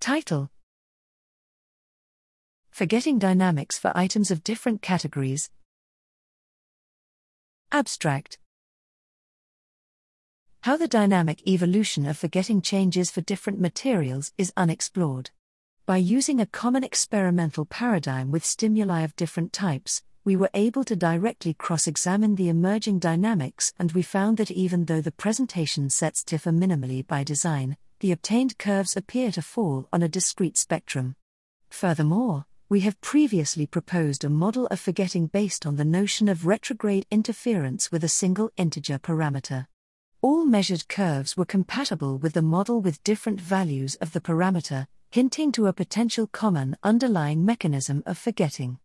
Title Forgetting dynamics for items of different categories. Abstract How the dynamic evolution of forgetting changes for different materials is unexplored. By using a common experimental paradigm with stimuli of different types, we were able to directly cross examine the emerging dynamics, and we found that even though the presentation sets differ minimally by design, the obtained curves appear to fall on a discrete spectrum. Furthermore, we have previously proposed a model of forgetting based on the notion of retrograde interference with a single integer parameter. All measured curves were compatible with the model with different values of the parameter, hinting to a potential common underlying mechanism of forgetting.